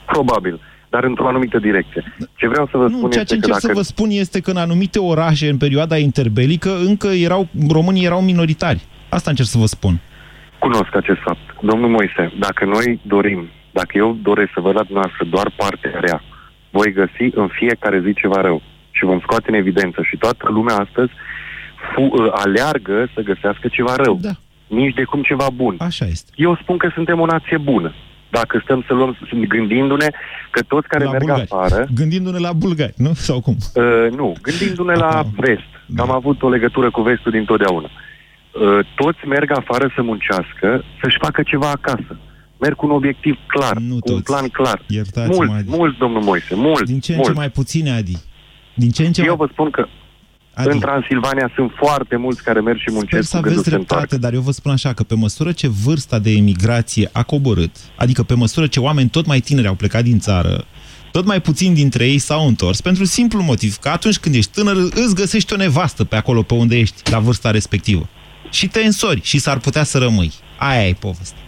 Probabil, dar într-o anumită direcție. Ce vreau să vă Nu, spun ceea ce este că încerc dacă... să vă spun este că în anumite orașe, în perioada interbelică, încă erau, românii erau minoritari. Asta încerc să vă spun. Cunosc acest fapt. Domnul Moise, dacă noi dorim, dacă eu doresc să văd la dumneavoastră doar partea rea, voi găsi în fiecare zi ceva rău și vom scoate în evidență și toată lumea astăzi fu, uh, aleargă să găsească ceva rău. Da. Nici de cum ceva bun. Așa este. Eu spun că suntem o nație bună. Dacă stăm să luăm, gândindu-ne că toți care La merg bulgari. afară, Gândindu-ne la bulgari, nu? Sau cum? Uh, nu, gândindu-ne la vest. Da. Am avut o legătură cu vestul dintotdeauna. Uh, toți merg afară să muncească, să-și facă ceva acasă. Merg cu un obiectiv clar, Nu cu un toți. plan clar. Iertați-mă, mulți, Adi. mulți, domnul Moise, mulți, Din ce în ce mulți. mai puține, Adi. Din ce în ce Eu mai... vă spun că Adi. în Transilvania sunt foarte mulți care merg și Sper muncesc să cu gândul aveți să se întoarcă. dreptate, dar eu vă spun așa, că pe măsură ce vârsta de emigrație a coborât, adică pe măsură ce oameni tot mai tineri au plecat din țară, tot mai puțini dintre ei s-au întors, pentru simplu motiv că atunci când ești tânăr, îți găsești o nevastă pe acolo pe unde ești, la vârsta respectivă. Și te însori și s-ar putea să rămâi. Aia e povestea.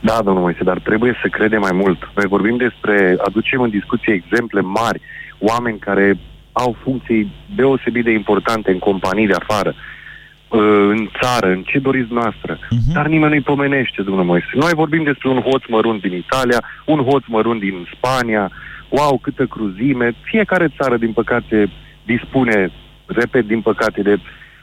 Da, domnul Moise, dar trebuie să credem mai mult. Noi vorbim despre, aducem în discuție exemple mari, oameni care au funcții deosebit de importante în companii de afară, uh, în țară, în ce doriți noastră. Mhm. Dar nimeni nu-i pomenește, domnul Moise. Noi vorbim despre un hoț mărunt din Italia, un hoț mărunt din Spania, wow, câtă cruzime. Fiecare țară, din păcate, dispune, repet, din păcate, de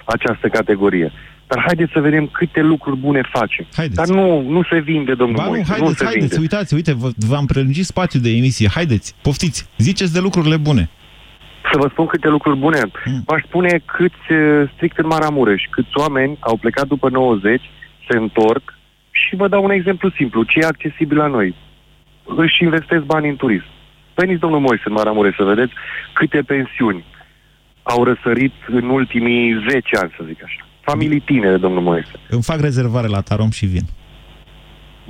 această categorie. Dar haideți să vedem câte lucruri bune face. Haideți. Dar nu, nu se vinde, domnul Ba nu, Moise, haideți, nu se haideți, vinde. uitați, uite, vă- v-am prelungit spațiul de emisie. Haideți, poftiți, ziceți de lucrurile bune. Să vă spun câte lucruri bune. Hmm. V-aș spune câți, uh, strict în Maramureș, câți oameni au plecat după 90, se întorc și vă dau un exemplu simplu. Ce e accesibil la noi? Își investesc bani în turism. Veniți, domnul Moise, în Maramureș să vedeți câte pensiuni au răsărit în ultimii 10 ani, să zic așa. Familii tinere, domnul Moise. Îmi fac rezervare la Tarom și vin.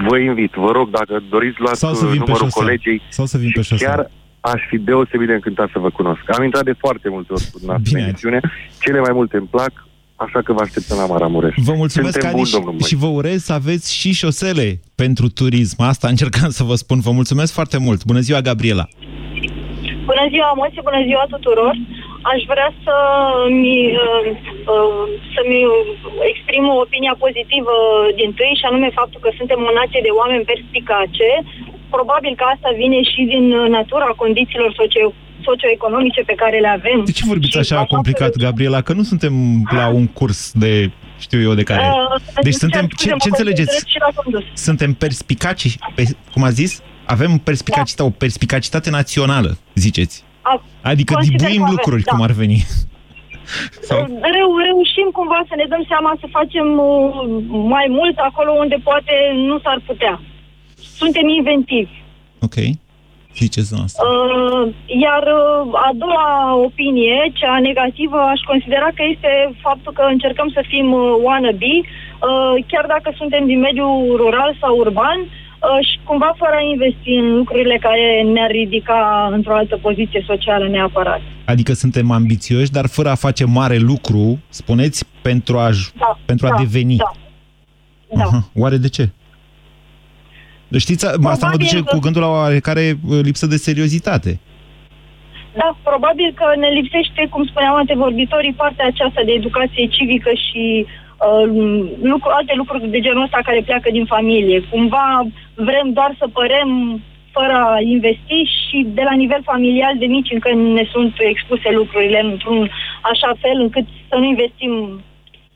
Vă invit, vă rog, dacă doriți luați Sau să vin pe numărul șosea. colegei Sau să vin pe și șosea. chiar aș fi deosebit de încântat să vă cunosc. Am intrat de foarte multe ori cu dumneavoastră în Bine. emisiune, cele mai multe îmi plac, așa că vă așteptăm la Maramureș. Vă mulțumesc, Suntem Adi, buni, și, domnul Moise. și vă urez să aveți și șosele pentru turism. Asta încercam să vă spun. Vă mulțumesc foarte mult. Bună ziua, Gabriela. Bună ziua, Moise, bună ziua tuturor. Aș vrea să mi, uh, uh, să-mi exprim o opinia pozitivă din tâi și anume faptul că suntem o nație de oameni perspicace. Probabil că asta vine și din uh, natura condițiilor socio- socioeconomice pe care le avem. De ce vorbiți Și așa faptul complicat, Gabriela? Că nu suntem la un curs de știu eu de care. Uh, Deci îmi suntem. cer scuze, Ce, mă ce înțelegeți? concentrez și la condus. Suntem perspicaci, pe, cum a zis? Avem perspicacitate, o perspicacitate națională, ziceți. A- Adică consider dibuim că avem, lucruri, da. cum ar veni. Sau? Reu, reușim cumva să ne dăm seama să facem uh, mai mult acolo unde poate nu s-ar putea. Suntem inventivi. Ok. Ziceți asta. Uh, iar uh, a doua opinie, cea negativă, aș considera că este faptul că încercăm să fim uh, wannabe, uh, chiar dacă suntem din mediul rural sau urban, uh, și cumva fără a investi în lucrurile care ne-ar ridica într-o altă poziție socială neapărat. Adică suntem ambițioși, dar fără a face mare lucru, spuneți, pentru a, Da, pentru a da, deveni. Da. Da. Aha. Oare de ce? Știți, asta mă Probabil duce că- cu gândul la o oarecare uh, lipsă de seriozitate. Da, probabil că ne lipsește, cum spuneam antevorbitorii, partea aceasta de educație civică și uh, lucru, alte lucruri de genul ăsta care pleacă din familie. Cumva vrem doar să părem fără a investi și de la nivel familial de mici încă ne sunt expuse lucrurile într-un așa fel încât să nu investim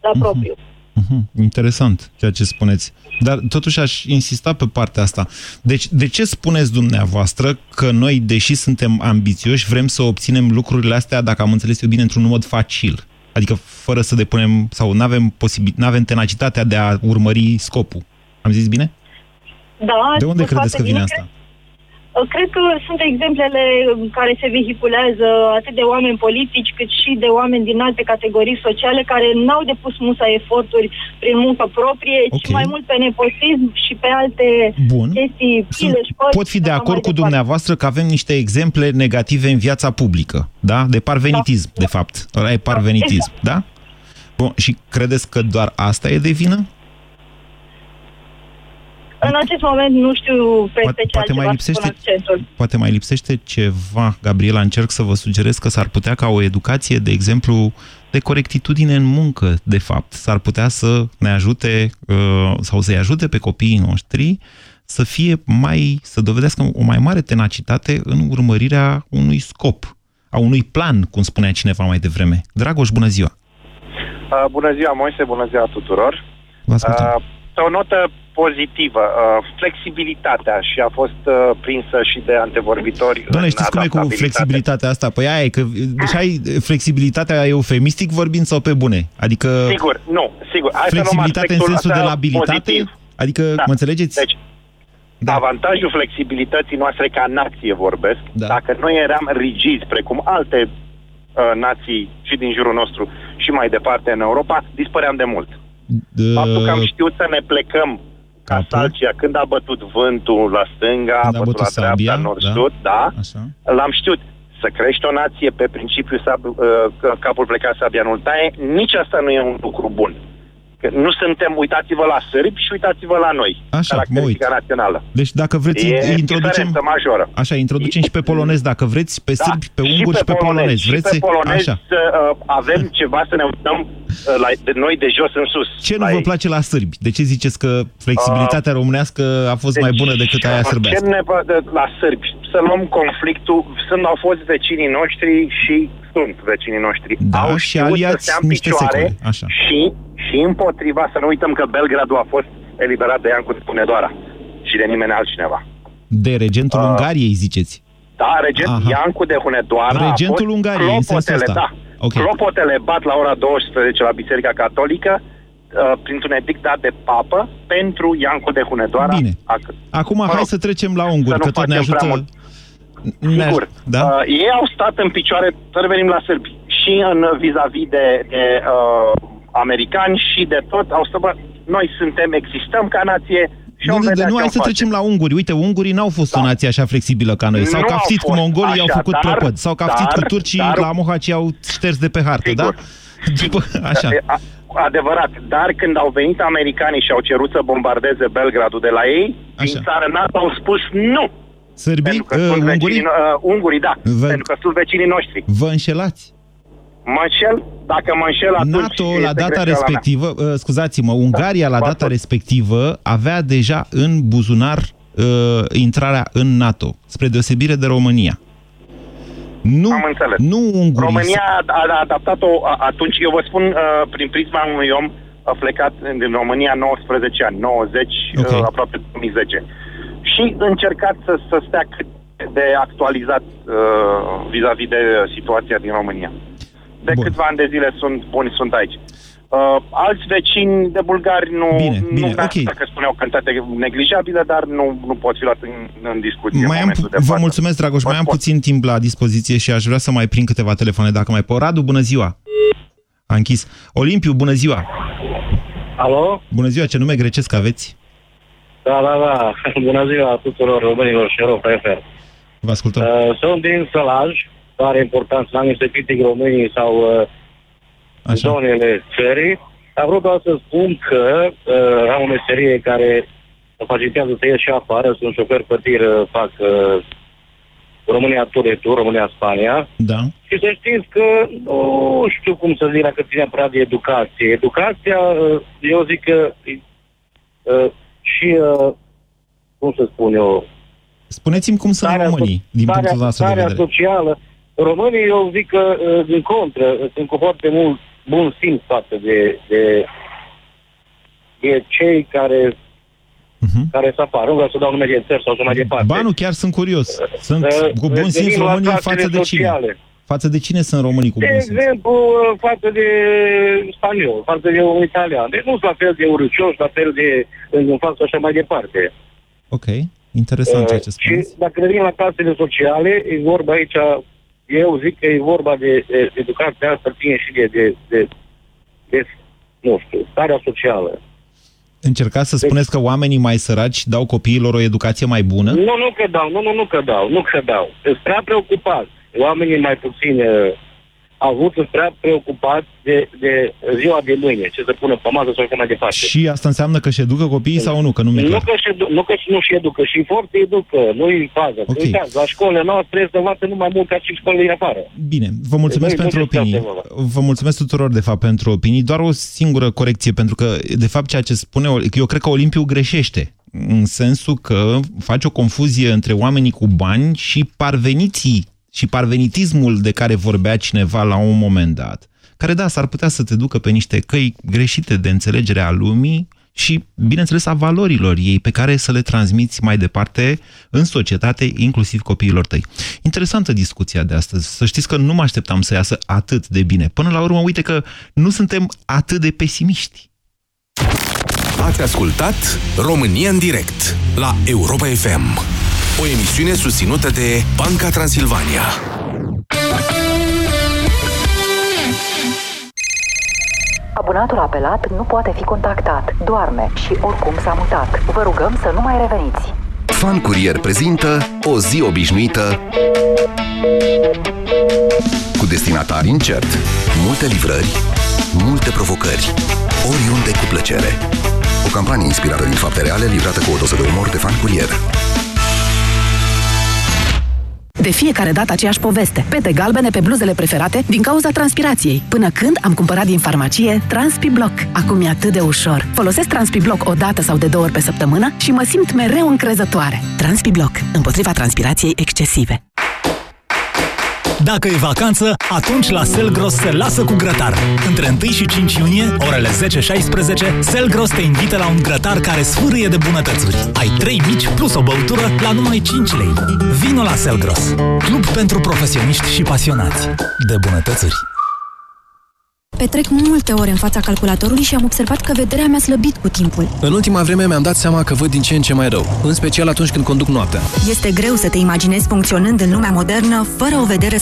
la propriu. Mhm, Interesant ceea ce spuneți. Dar totuși aș insista pe partea asta. Deci, de ce spuneți dumneavoastră că noi, deși suntem ambițioși, vrem să obținem lucrurile astea, dacă am înțeles eu bine, într-un mod facil? Adică fără să depunem, sau nu avem, posibil, avem tenacitatea de a urmări scopul. Am zis bine? Da, De unde spus credeți că foarte vine bine. asta? Cred, cred că sunt exemplele care se vehiculează atât de oameni politici cât și de oameni din alte categorii sociale care n-au depus musa eforturi prin muncă proprie, ci Ok. mai mult pe nepotism și pe alte Bun. chestii, Sunt, pile, șpări, pot fi și de așa acord mai cu departe. dumneavoastră că avem niște exemple negative în viața publică, da? De parvenitism, de fapt. Ăla e parvenitism, da? Bun, și credeți că doar asta e de vină? În acest moment nu știu peste Poate- ce poate mai altceva să pun lipsește- accentul. Poate mai lipsește ceva, Gabriela, încerc să vă sugerez că s-ar putea ca o educație, de exemplu, de corectitudine în muncă, de fapt, s-ar putea să ne ajute uh, sau să-i ajute pe copiii noștri să fie mai, să dovedească o mai mare tenacitate în urmărirea unui scop, a unui plan, cum spunea cineva mai devreme. Dragoș, bună ziua! Uh, bună ziua, Moise, bună ziua tuturor. Vă ascultăm. Uh, pe o notă pozitivă, uh, flexibilitatea și a fost uh, prinsă și de antevorbitori. Doamne, în știți cum e cu adaptabilitate. flexibilitatea asta? Păi aia e că, deci ai flexibilitatea eufemistic vorbind sau pe bune? Adică Sigur, nu, sigur. Hai să luăm flexibilitate în aspectul sensul de ăsta labilitate? pozitiv. Adică, Da. mă înțelegeți? Deci, da. avantajul flexibilității noastre ca nație vorbesc, da. dacă noi eram rigizi, precum alte uh, nații și din jurul nostru și mai departe în Europa, dispăream de mult. De... Faptul că am știut să ne plecăm ca salcia când a bătut vântul la stânga, a Când a bătut bătut la dreapta, sabia, nord-sud, da, Așa. l-am știut. Să crești o nație pe principiu sab, uh, că capul plecat sabia nu taie, nici asta nu e un lucru bun. Că nu suntem, uitați-vă la sârbi și uitați-vă la noi, Așa, caracteristica națională. Deci dacă vreți, E introducem... diferență majoră. Așa, introducem și pe polonez, dacă vreți, pe Da, sârbi, pe unguri și pe polonez. Și Vreți? pe polonez Așa. să uh, avem ceva să ne uităm uh, la, de noi de jos în sus. Ce nu la vă ei. place la sârbi? De ce ziceți că flexibilitatea românească a fost mai bună decât aia Uh, Ce sârbească? ne vă- de- la sârbi? Să luăm conflictul, sunt, au fost vecinii noștri și sunt vecinii noștri. Da, au și știut să aliați stea în niște picioare secole. Așa. și, și împotriva, să nu uităm că Belgradul a fost eliberat de Iancu Spunedoara și de nimeni altcineva. De regentul Uh, Ungariei, ziceți? Da, regent Aha. Iancu de Hunedoara Regentul a fost Ungariei, în sensul clopotele, ăsta. da. Ok. Clopotele bat la ora 12 la Biserica Catolică uh, printr-un edict dat de papă pentru Iancu de Hunedoara. Bine. A- Acum hai să trecem la unguri, să nu că tot ne facem prea ajută... mult. Ne Sigur. aj- Da? Uh, ei au stat în picioare, să revenim la sârbi, și în uh, vis-a-vis de, de uh, americani și de tot. Au stat, bă, noi suntem, existăm ca nație și Nu, vom nu, vedea nu, ce hai o să face. trecem la unguri. Uite, ungurii n-au fost o nație așa flexibilă ca noi. S-au Nu au caftit cu fost. mongolii, au Așa, făcut dar- clopot. S-au caftit dar- cu turcii, dar- la Mohaci au șters de pe hartă, da? [LAUGHS] După, așa. A, adevărat, dar când au venit americanii și au cerut să bombardeze Belgradul de la ei, din țară NATO au spus nu. Sârbii, Pentru că uh, sunt ungurii, vecinii, uh, ungurii, da, Vă- pentru că sunt vecinii noștri. vă înșelați. Mă înșel, dacă mă înșel atunci NATO, este la data greșeala mea. respectivă, uh, scuzați-mă, Ungaria, la data respectivă, avea deja în buzunar uh, intrarea în NATO, spre deosebire de România. Nu, Am înțeles. nu ungurii. România a, a adaptat-o a- atunci, eu vă spun, uh, prin prisma unui om a plecat din România 19 ani, 90, Ok. uh, aproape 2010. Și încercat să, să stea cât de actualizat uh, vis-a-vis de situația din România. De Bun. câțiva ani de zile sunt buni, sunt aici. Uh, alți vecini de bulgari nu, Bine, nu bine, vreau ok. să că spuneau cantate neglijabile, dar nu, nu pot fi luat în, în discuție Mai în am, momentul de vă față. mulțumesc, Dragoș, mai am puțin timp la dispoziție și aș vrea să mai prind câteva telefoane dacă mai pot. Radu, bună ziua! A închis. Olimpiu, bună ziua! Alo? Bună ziua, ce nume grecesc aveți? Da, da, da. [LAUGHS] Bună ziua tuturor românilor și Europa FM. Vă ascultăm. Uh, sunt din Sălaj, tare important să n-am niște critic românii sau uh, zonele țării. Am vrut doar să spun că uh, am o meserie care mă facilitează să ies și afară. Sunt șofer pe tir, uh, fac uh, România Tur de Tur, România-Spania. Da. Și să știți că nu știu cum să zic dacă ține neapărat de educație. Educația, uh, eu zic că uh, și, uh, cum să spun eu, Spuneți-mi cum sunt românii, din starea, punctul nostru de starea vedere. socială. Românii, eu zic că, uh, din contră, sunt cu foarte mult bun simț față de, de, de cei care care să apară. Nu vreau să dau nume de țări sau să mai departe. Ba nu, chiar sunt curios. Sunt Uh, cu bun simț revenim la românii clasele față de cine? sociale. Față de cine sunt românii cu De bun simț? exemplu, uh, față de spaniol, față de un italian. Deci nu sunt la fel de urâcioși, la fel de în față și așa mai departe. Ok, interesant ceea ce Uh, spuneți. Și dacă revenim la clasele sociale, e vorba aici, eu zic că e vorba de, de educația asta, ține și de, de, de, de, nu știu, starea socială. Încercați să spuneți că oamenii mai săraci dau copiilor o educație mai bună? Nu, nu că dau, nu, nu, nu că dau, nu că dau. Sunt prea preocupați. Oamenii mai puțin uh, avut, sunt prea preocupați de, de ziua de mâine, ce să pună pe masă sau așa mai departe. Și asta înseamnă că își educă copiii sau nu? Că nu mi-e Nu clar. că, și, nu că și nu și educă, și foarte educă, nu-i fază. Ok. Uitați, la școlile noastre trebuie să învață numai mult ca și școlile din afară. Bine, vă mulțumesc Deci, pentru nu știu ce opinii. asta Vă mulțumesc tuturor, de fapt, pentru opinii. Doar o singură corecție, pentru că, de fapt, ceea ce spune, eu cred că Olimpiu greșește. În sensul că face o confuzie între oamenii cu bani și parveniții și parvenitismul de care vorbea cineva la un moment dat. Care, da, s-ar putea să te ducă pe niște căi greșite de înțelegere a lumii și, bineînțeles, a valorilor ei pe care să le transmiți mai departe în societate, inclusiv copiilor tăi. Interesantă discuția de astăzi. Să știți că nu mă așteptam să iasă atât de bine. Până la urmă, uite că nu suntem atât de pesimiști. Ați ascultat România în direct la Europa FM. O emisiune susținută de Banca Transilvania. Abonatul apelat nu poate fi contactat, doarme și oricum s-a mutat. Vă rugăm să nu mai reveniți. Fan Curier prezintă o zi obișnuită cu destinatari incert, multe livrări, multe provocări, oriunde cu plăcere. O campanie inspirată din fapte reale, livrată cu o doză de umor de Fan Curier. De fiecare dată aceeași poveste. Pete galbene pe bluzele preferate din cauza transpirației. Până când am cumpărat din farmacie TranspiBlock. Acum e atât de ușor. Folosesc TranspiBlock o dată sau de două ori pe săptămână și mă simt mereu încrezătoare. TranspiBlock. Împotriva transpirației excesive. Dacă e vacanță, atunci la Selgros se lasă cu grătar. Între 1 și 5 iunie, orele 10-16, Selgros te invită la un grătar care sfârâie de bunătățuri. Ai 3 mici plus o băutură la numai 5 lei. Vino la Selgros, club pentru profesioniști și pasionați de bunătățuri. Petrec multe ore în fața calculatorului și am observat că vederea mi-a slăbit cu timpul. În ultima vreme mi-am dat seama că văd din ce în ce mai rău, în special atunci când conduc noaptea. Este greu să te imaginezi funcționând în lumea modernă fără o vedere